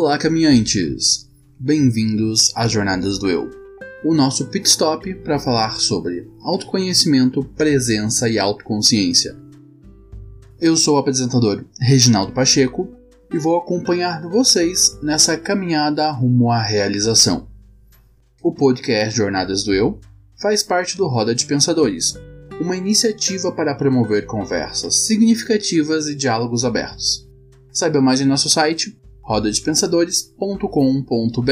Olá, caminhantes! Bem-vindos às Jornadas do Eu, o nosso pit stop para falar sobre autoconhecimento, presença e autoconsciência. Eu sou o apresentador Reginaldo Pacheco e vou acompanhar vocês nessa caminhada rumo à realização. O podcast Jornadas do Eu faz parte do Roda de Pensadores, uma iniciativa para promover conversas significativas e diálogos abertos. Saiba mais em nosso site rodadepensadores.com.br.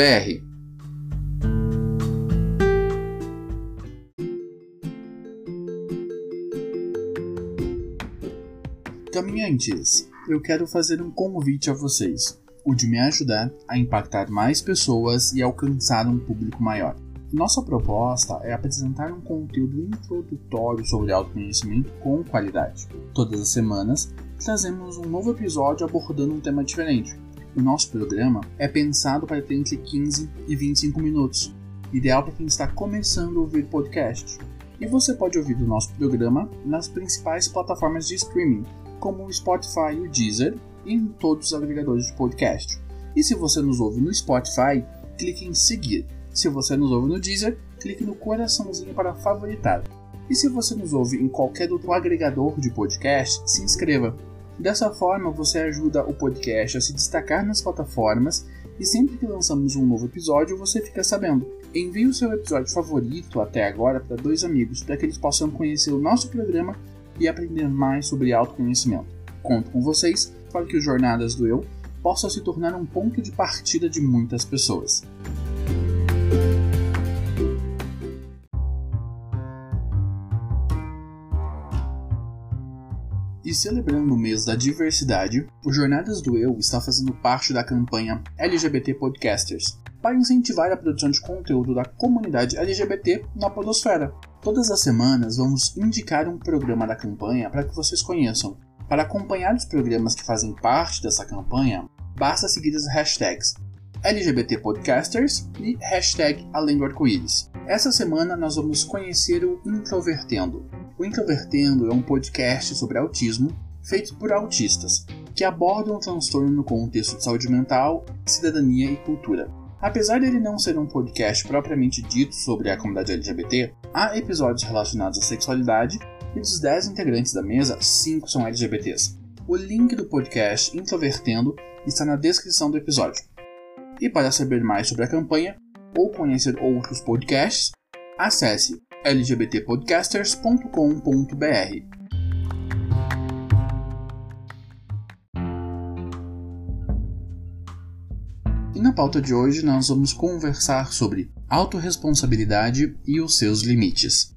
Caminhantes, eu quero fazer um convite a vocês, o de me ajudar a impactar mais pessoas e alcançar um público maior. Nossa proposta é apresentar um conteúdo introdutório sobre autoconhecimento com qualidade. Todas as semanas trazemos um novo episódio abordando um tema diferente. O nosso programa é pensado para ter entre 15 e 25 minutos, ideal para quem está começando a ouvir podcast. E você pode ouvir o nosso programa nas principais plataformas de streaming, como o Spotify e o Deezer, e em todos os agregadores de podcast. E se você nos ouve no Spotify, clique em seguir. Se você nos ouve no Deezer, clique no coraçãozinho para favoritar. E se você nos ouve em qualquer outro agregador de podcast, se inscreva. Dessa forma, você ajuda o podcast a se destacar nas plataformas e sempre que lançamos um novo episódio, você fica sabendo. Envie o seu episódio favorito até agora para dois amigos, para que eles possam conhecer o nosso programa e aprender mais sobre autoconhecimento. Conto com vocês para que o Jornadas do Eu possa se tornar um ponto de partida de muitas pessoas. E celebrando o mês da diversidade, o Jornadas do Eu está fazendo parte da campanha LGBT Podcasters, para incentivar a produção de conteúdo da comunidade LGBT na Podosfera. Todas as semanas vamos indicar um programa da campanha para que vocês conheçam. Para acompanhar os programas que fazem parte dessa campanha, basta seguir as hashtags LGBT Podcasters e hashtag Além do Arco-Íris. Essa semana nós vamos conhecer o Introvertendo, o Introvertendo é um podcast sobre autismo feito por autistas que abordam o transtorno no contexto de saúde mental, cidadania e cultura. Apesar dele não ser um podcast propriamente dito sobre a comunidade LGBT, há episódios relacionados à sexualidade e dos 10 integrantes da mesa, 5 são LGBTs. O link do podcast Introvertendo está na descrição do episódio. E para saber mais sobre a campanha ou conhecer outros podcasts, acesse lgbtpodcasters.com.br. E na pauta de hoje nós vamos conversar sobre autorresponsabilidade e os seus limites.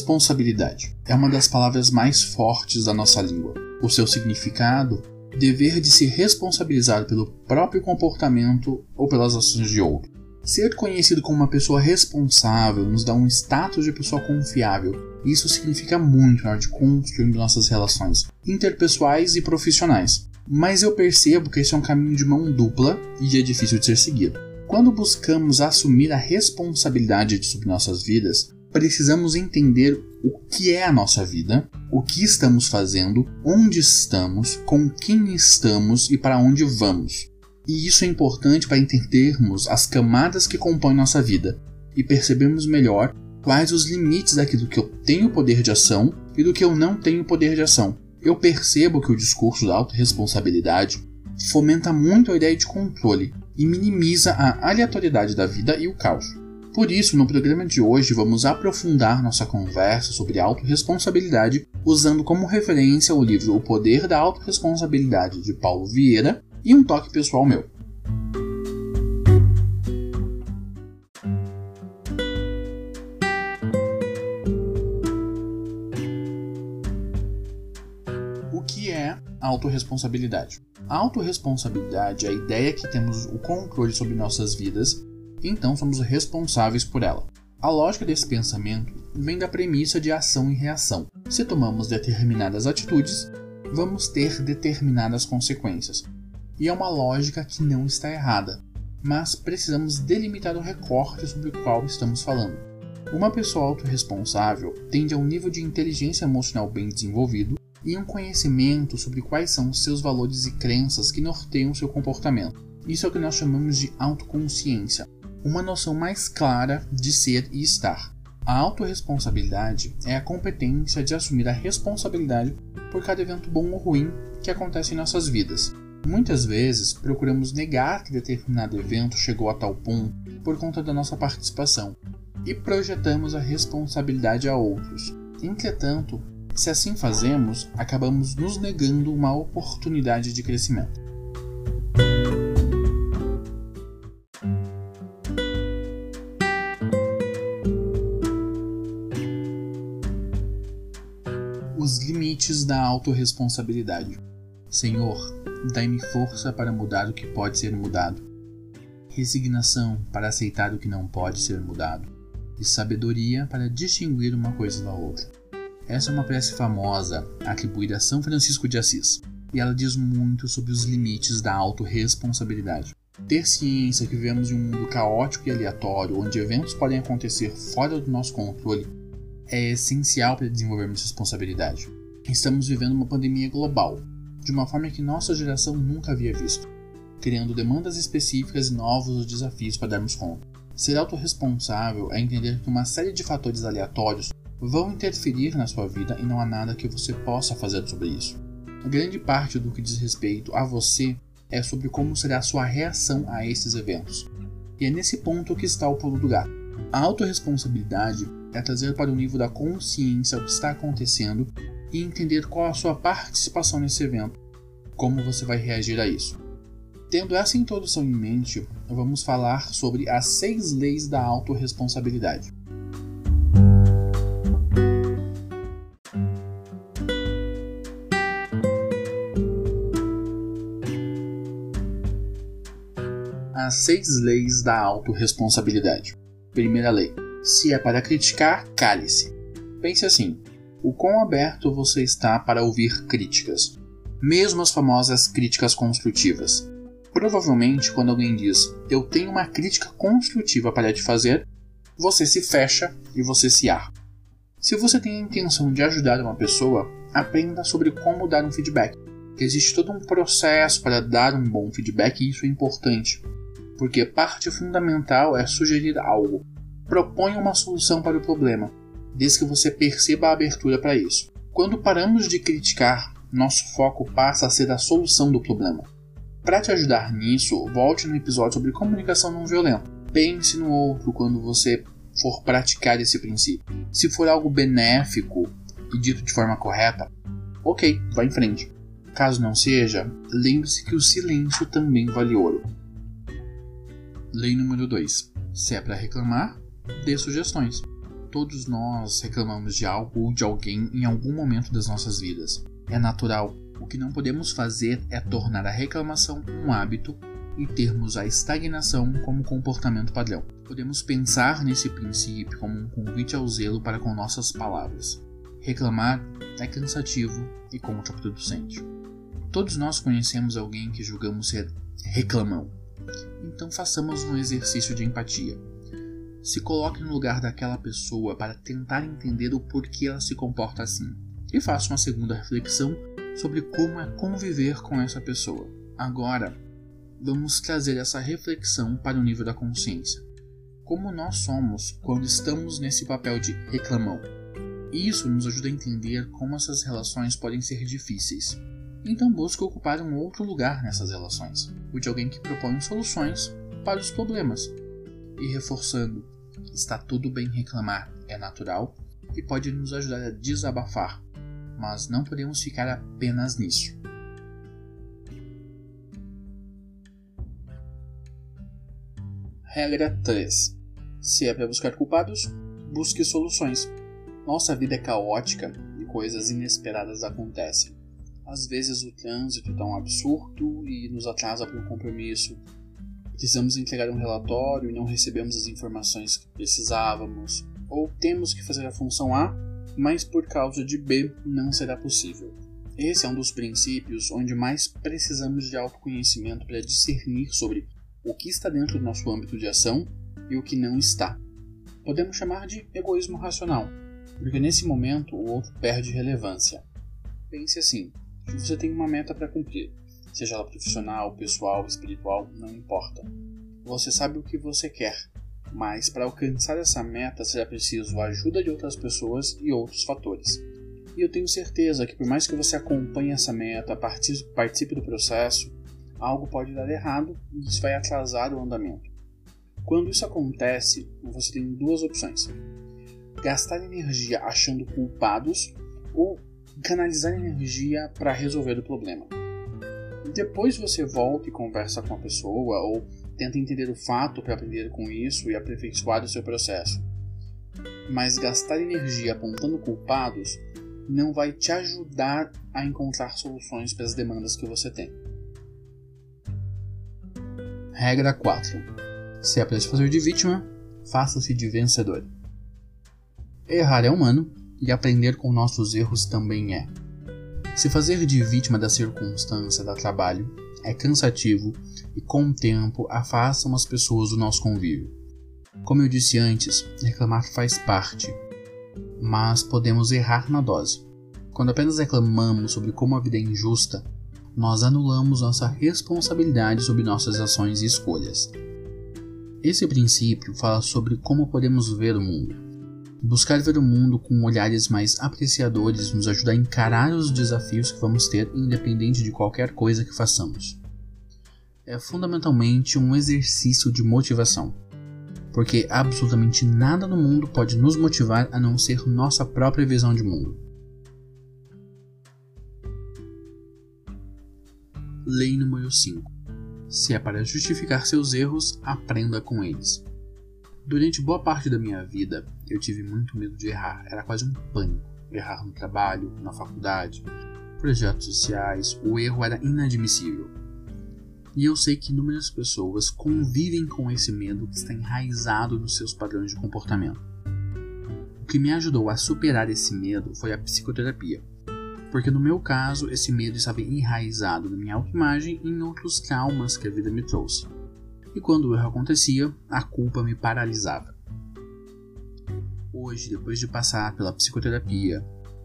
Responsabilidade é uma das palavras mais fortes da nossa língua. O seu significado, dever de se responsabilizar pelo próprio comportamento ou pelas ações de outro. Ser conhecido como uma pessoa responsável nos dá um status de pessoa confiável. Isso significa muito na hora de construir nossas relações interpessoais e profissionais. Mas eu percebo que esse é um caminho de mão dupla e é difícil de ser seguido. Quando buscamos assumir a responsabilidade sobre nossas vidas, precisamos entender o que é a nossa vida, o que estamos fazendo, onde estamos, com quem estamos e para onde vamos. E isso é importante para entendermos as camadas que compõem nossa vida e percebermos melhor quais os limites daquilo que eu tenho poder de ação e do que eu não tenho poder de ação. Eu percebo que o discurso da autorresponsabilidade fomenta muito a ideia de controle e minimiza a aleatoriedade da vida e o caos. Por isso, no programa de hoje, vamos aprofundar nossa conversa sobre autorresponsabilidade usando como referência o livro O Poder da Autorresponsabilidade de Paulo Vieira e um toque pessoal meu. O que é autorresponsabilidade? A autorresponsabilidade é a ideia que temos o controle sobre nossas vidas então somos responsáveis por ela. A lógica desse pensamento vem da premissa de ação e reação. Se tomamos determinadas atitudes, vamos ter determinadas consequências. E é uma lógica que não está errada, mas precisamos delimitar o recorte sobre o qual estamos falando. Uma pessoa autorresponsável tende a um nível de inteligência emocional bem desenvolvido e um conhecimento sobre quais são seus valores e crenças que norteiam seu comportamento. Isso é o que nós chamamos de autoconsciência, uma noção mais clara de ser e estar. A autorresponsabilidade é a competência de assumir a responsabilidade por cada evento bom ou ruim que acontece em nossas vidas. Muitas vezes procuramos negar que determinado evento chegou a tal ponto por conta da nossa participação e projetamos a responsabilidade a outros. Entretanto, se assim fazemos, acabamos nos negando uma oportunidade de crescimento. Limites da autorresponsabilidade. Senhor, dai-me força para mudar o que pode ser mudado, resignação para aceitar o que não pode ser mudado, e sabedoria para distinguir uma coisa da outra. Essa é uma prece famosa atribuída a São Francisco de Assis, e ela diz muito sobre os limites da autorresponsabilidade. Ter ciência que vivemos em um mundo caótico e aleatório, onde eventos podem acontecer fora do nosso controle, é essencial para desenvolvermos responsabilidade. Estamos vivendo uma pandemia global, de uma forma que nossa geração nunca havia visto, criando demandas específicas e novos desafios para darmos conta. Ser autorresponsável é entender que uma série de fatores aleatórios vão interferir na sua vida e não há nada que você possa fazer sobre isso. A grande parte do que diz respeito a você é sobre como será a sua reação a esses eventos. E é nesse ponto que está o pulo do gato. A autorresponsabilidade é trazer para o nível da consciência o que está acontecendo e entender qual a sua participação nesse evento, como você vai reagir a isso. Tendo essa introdução em mente, vamos falar sobre as seis leis da autorresponsabilidade. As seis leis da autorresponsabilidade. Primeira lei: se é para criticar, cale-se. Pense assim: o quão aberto você está para ouvir críticas, mesmo as famosas críticas construtivas. Provavelmente, quando alguém diz eu tenho uma crítica construtiva para te fazer, você se fecha e você se arma. Se você tem a intenção de ajudar uma pessoa, aprenda sobre como dar um feedback. Existe todo um processo para dar um bom feedback e isso é importante, porque parte fundamental é sugerir algo. Proponha uma solução para o problema desde que você perceba a abertura para isso. Quando paramos de criticar, nosso foco passa a ser a solução do problema. Para te ajudar nisso, volte no episódio sobre comunicação não violenta. Pense no outro quando você for praticar esse princípio. Se for algo benéfico e dito de forma correta, ok, vá em frente. Caso não seja, lembre-se que o silêncio também vale ouro. Lei número 2. Se é para reclamar, dê sugestões. Todos nós reclamamos de algo ou de alguém em algum momento das nossas vidas. É natural. O que não podemos fazer é tornar a reclamação um hábito e termos a estagnação como comportamento padrão. Podemos pensar nesse princípio como um convite ao zelo para com nossas palavras. Reclamar é cansativo e contraproducente. Todos nós conhecemos alguém que julgamos ser reclamão. Então façamos um exercício de empatia. Se coloque no lugar daquela pessoa para tentar entender o porquê ela se comporta assim. E faça uma segunda reflexão sobre como é conviver com essa pessoa. Agora, vamos trazer essa reflexão para o nível da consciência. Como nós somos quando estamos nesse papel de reclamão? Isso nos ajuda a entender como essas relações podem ser difíceis. Então busque ocupar um outro lugar nessas relações, o de alguém que propõe soluções para os problemas, e reforçando: está tudo bem reclamar, é natural e pode nos ajudar a desabafar, mas não podemos ficar apenas nisso. Regra 3. Se é para buscar culpados, busque soluções. Nossa vida é caótica e coisas inesperadas acontecem. Às vezes o trânsito está um absurdo e nos atrasa para um compromisso, precisamos entregar um relatório e não recebemos as informações que precisávamos, ou temos que fazer a função A, mas por causa de B não será possível. Esse é um dos princípios onde mais precisamos de autoconhecimento para discernir sobre o que está dentro do nosso âmbito de ação e o que não está. Podemos chamar de egoísmo racional, porque nesse momento o outro perde relevância. Pense assim: se você tem uma meta para cumprir, seja ela profissional, pessoal, espiritual, não importa. Você sabe o que você quer, mas para alcançar essa meta será preciso a ajuda de outras pessoas e outros fatores. E eu tenho certeza que por mais que você acompanhe essa meta, participe do processo, algo pode dar errado e isso vai atrasar o andamento. Quando isso acontece, você tem duas opções: gastar energia achando culpados ou canalizar energia para resolver o problema. Depois você volta e conversa com a pessoa ou tenta entender o fato para aprender com isso e aperfeiçoar o seu processo. Mas gastar energia apontando culpados não vai te ajudar a encontrar soluções para as demandas que você tem. Regra 4. Se é para se fazer de vítima, faça-se de vencedor. Errar é humano e aprender com nossos erros também é. Se fazer de vítima da circunstância dá trabalho, é cansativo e com o tempo afastam as pessoas do nosso convívio. Como eu disse antes, reclamar faz parte, mas podemos errar na dose. Quando apenas reclamamos sobre como a vida é injusta, nós anulamos nossa responsabilidade sobre nossas ações e escolhas. Esse princípio fala sobre como podemos ver o mundo. Buscar ver o mundo com olhares mais apreciadores nos ajuda a encarar os desafios que vamos ter, independente de qualquer coisa que façamos. É fundamentalmente um exercício de motivação, porque absolutamente nada no mundo pode nos motivar a não ser nossa própria visão de mundo. Lei número 5. Se é para justificar seus erros, aprenda com eles. Durante boa parte da minha vida, eu tive muito medo de errar, era quase um pânico. Errar no trabalho, na faculdade, projetos sociais, o erro era inadmissível. E eu sei que inúmeras pessoas convivem com esse medo que está enraizado nos seus padrões de comportamento. O que me ajudou a superar esse medo foi a psicoterapia porque no meu caso esse medo estava enraizado na minha autoimagem e em outros traumas que a vida me trouxe. E quando o erro acontecia, a culpa me paralisava. Hoje, depois de passar pela psicoterapia,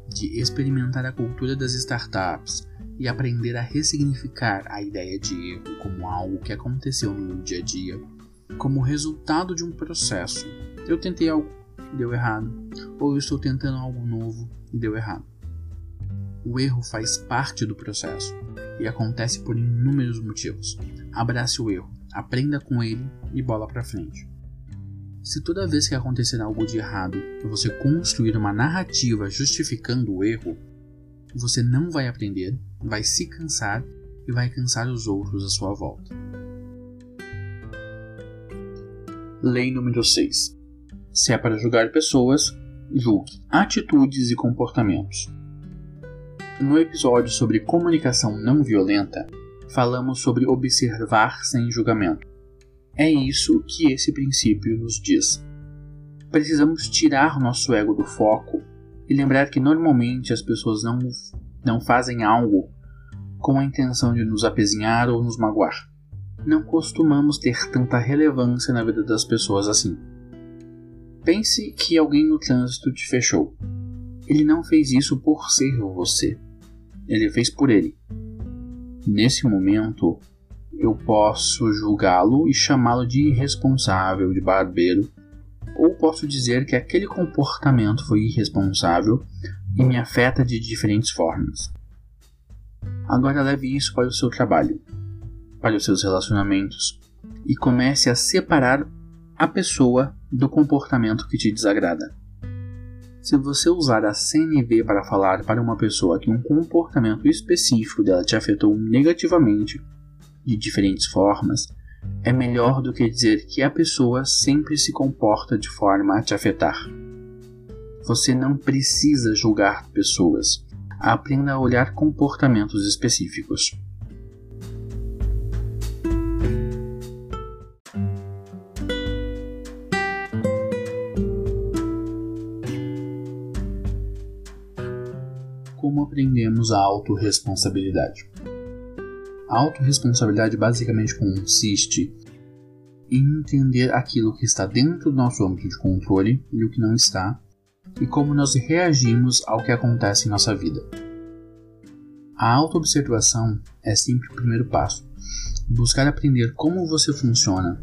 de experimentar a cultura das startups e aprender a ressignificar a ideia de erro como algo que aconteceu no meu dia a dia, como resultado de um processo. Eu tentei algo e deu errado, ou eu estou tentando algo novo e deu errado. O erro faz parte do processo e acontece por inúmeros motivos. Abrace o erro, aprenda com ele e bola para frente. Se toda vez que acontecer algo de errado você construir uma narrativa justificando o erro, você não vai aprender, vai se cansar e vai cansar os outros à sua volta. Lei número 6. Se é para julgar pessoas, julgue atitudes e comportamentos. No episódio sobre comunicação não violenta, falamos sobre observar sem julgamento. É isso que esse princípio nos diz. Precisamos tirar nosso ego do foco e lembrar que normalmente as pessoas não, não fazem algo com a intenção de nos apezinhar ou nos magoar. Não costumamos ter tanta relevância na vida das pessoas assim. Pense que alguém no trânsito te fechou. Ele não fez isso por ser você ele fez por ele. Nesse momento, eu posso julgá-lo e chamá-lo de irresponsável, de barbeiro, ou posso dizer que aquele comportamento foi irresponsável e me afeta de diferentes formas. Agora leve isso para o seu trabalho, para os seus relacionamentos e comece a separar a pessoa do comportamento que te desagrada. Se você usar a CNV para falar para uma pessoa que um comportamento específico dela te afetou negativamente, de diferentes formas, é melhor do que dizer que a pessoa sempre se comporta de forma a te afetar. Você não precisa julgar pessoas, aprenda a olhar comportamentos específicos. como aprendemos a autorresponsabilidade. A autorresponsabilidade basicamente consiste e entender aquilo que está dentro do nosso âmbito de controle e o que não está, e como nós reagimos ao que acontece em nossa vida. A autoobservação é sempre o primeiro passo. Buscar aprender como você funciona,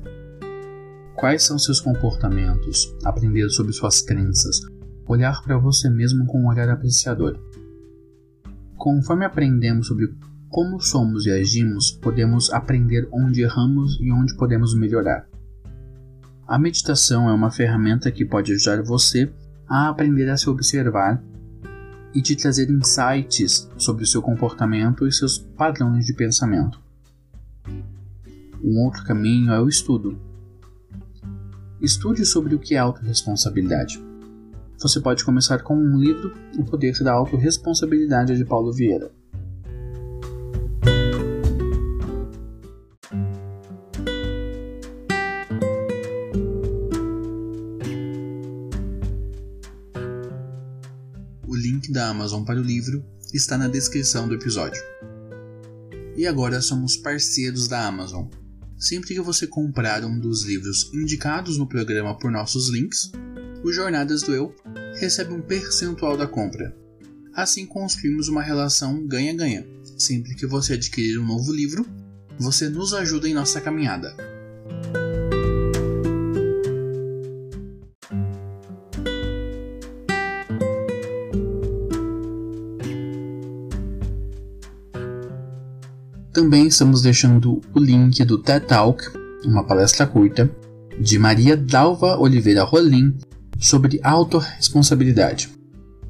quais são seus comportamentos, aprender sobre suas crenças, olhar para você mesmo com um olhar apreciador. Conforme aprendemos sobre como somos e agimos, podemos aprender onde erramos e onde podemos melhorar. A meditação é uma ferramenta que pode ajudar você a aprender a se observar e te trazer insights sobre o seu comportamento e seus padrões de pensamento. Um outro caminho é o estudo. Estude sobre o que é autorresponsabilidade. Você pode começar com um livro, O Poder da Autorresponsabilidade de Paulo Vieira. Amazon para o livro está na descrição do episódio. E agora somos parceiros da Amazon. Sempre que você comprar um dos livros indicados no programa por nossos links, o Jornadas do Eu recebe um percentual da compra. Assim construímos uma relação ganha-ganha. Sempre que você adquirir um novo livro, você nos ajuda em nossa caminhada. Também estamos deixando o link do TED Talk, uma palestra curta, de Maria Dalva Oliveira Rolim sobre autorresponsabilidade,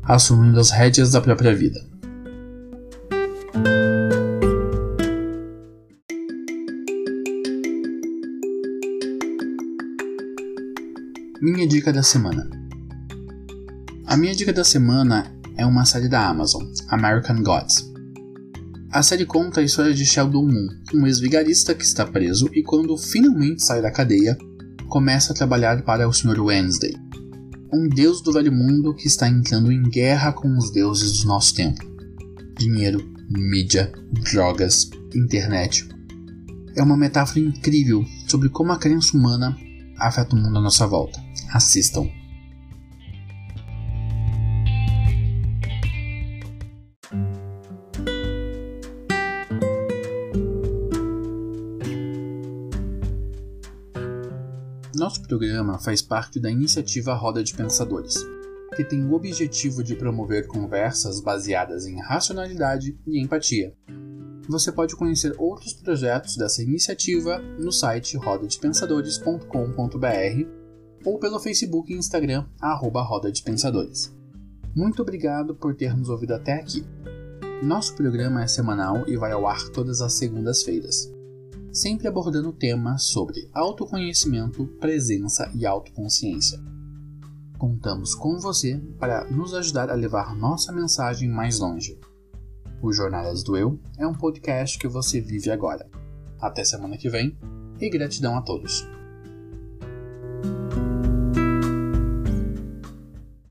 assumindo as rédeas da própria vida. Minha dica da semana. A minha dica da semana é uma série da Amazon, American Gods. A série conta a história de Sheldon Moon, um ex-vigarista que está preso e, quando finalmente sai da cadeia, começa a trabalhar para o Sr. Wednesday, um deus do velho mundo que está entrando em guerra com os deuses do nosso tempo. Dinheiro, mídia, drogas, internet. É uma metáfora incrível sobre como a crença humana afeta o mundo à nossa volta. Assistam. Programa faz parte da iniciativa Roda de Pensadores, que tem o objetivo de promover conversas baseadas em racionalidade e empatia. Você pode conhecer outros projetos dessa iniciativa no site rodadepensadores.com.br ou pelo Facebook e Instagram, arroba Roda de Pensadores. Muito obrigado por ter nos ouvido até aqui. Nosso programa é semanal e vai ao ar todas as segundas-feiras sempre abordando temas sobre autoconhecimento, presença e autoconsciência. Contamos com você para nos ajudar a levar nossa mensagem mais longe. O Jornadas do Eu é um podcast que você vive agora. Até semana que vem e gratidão a todos.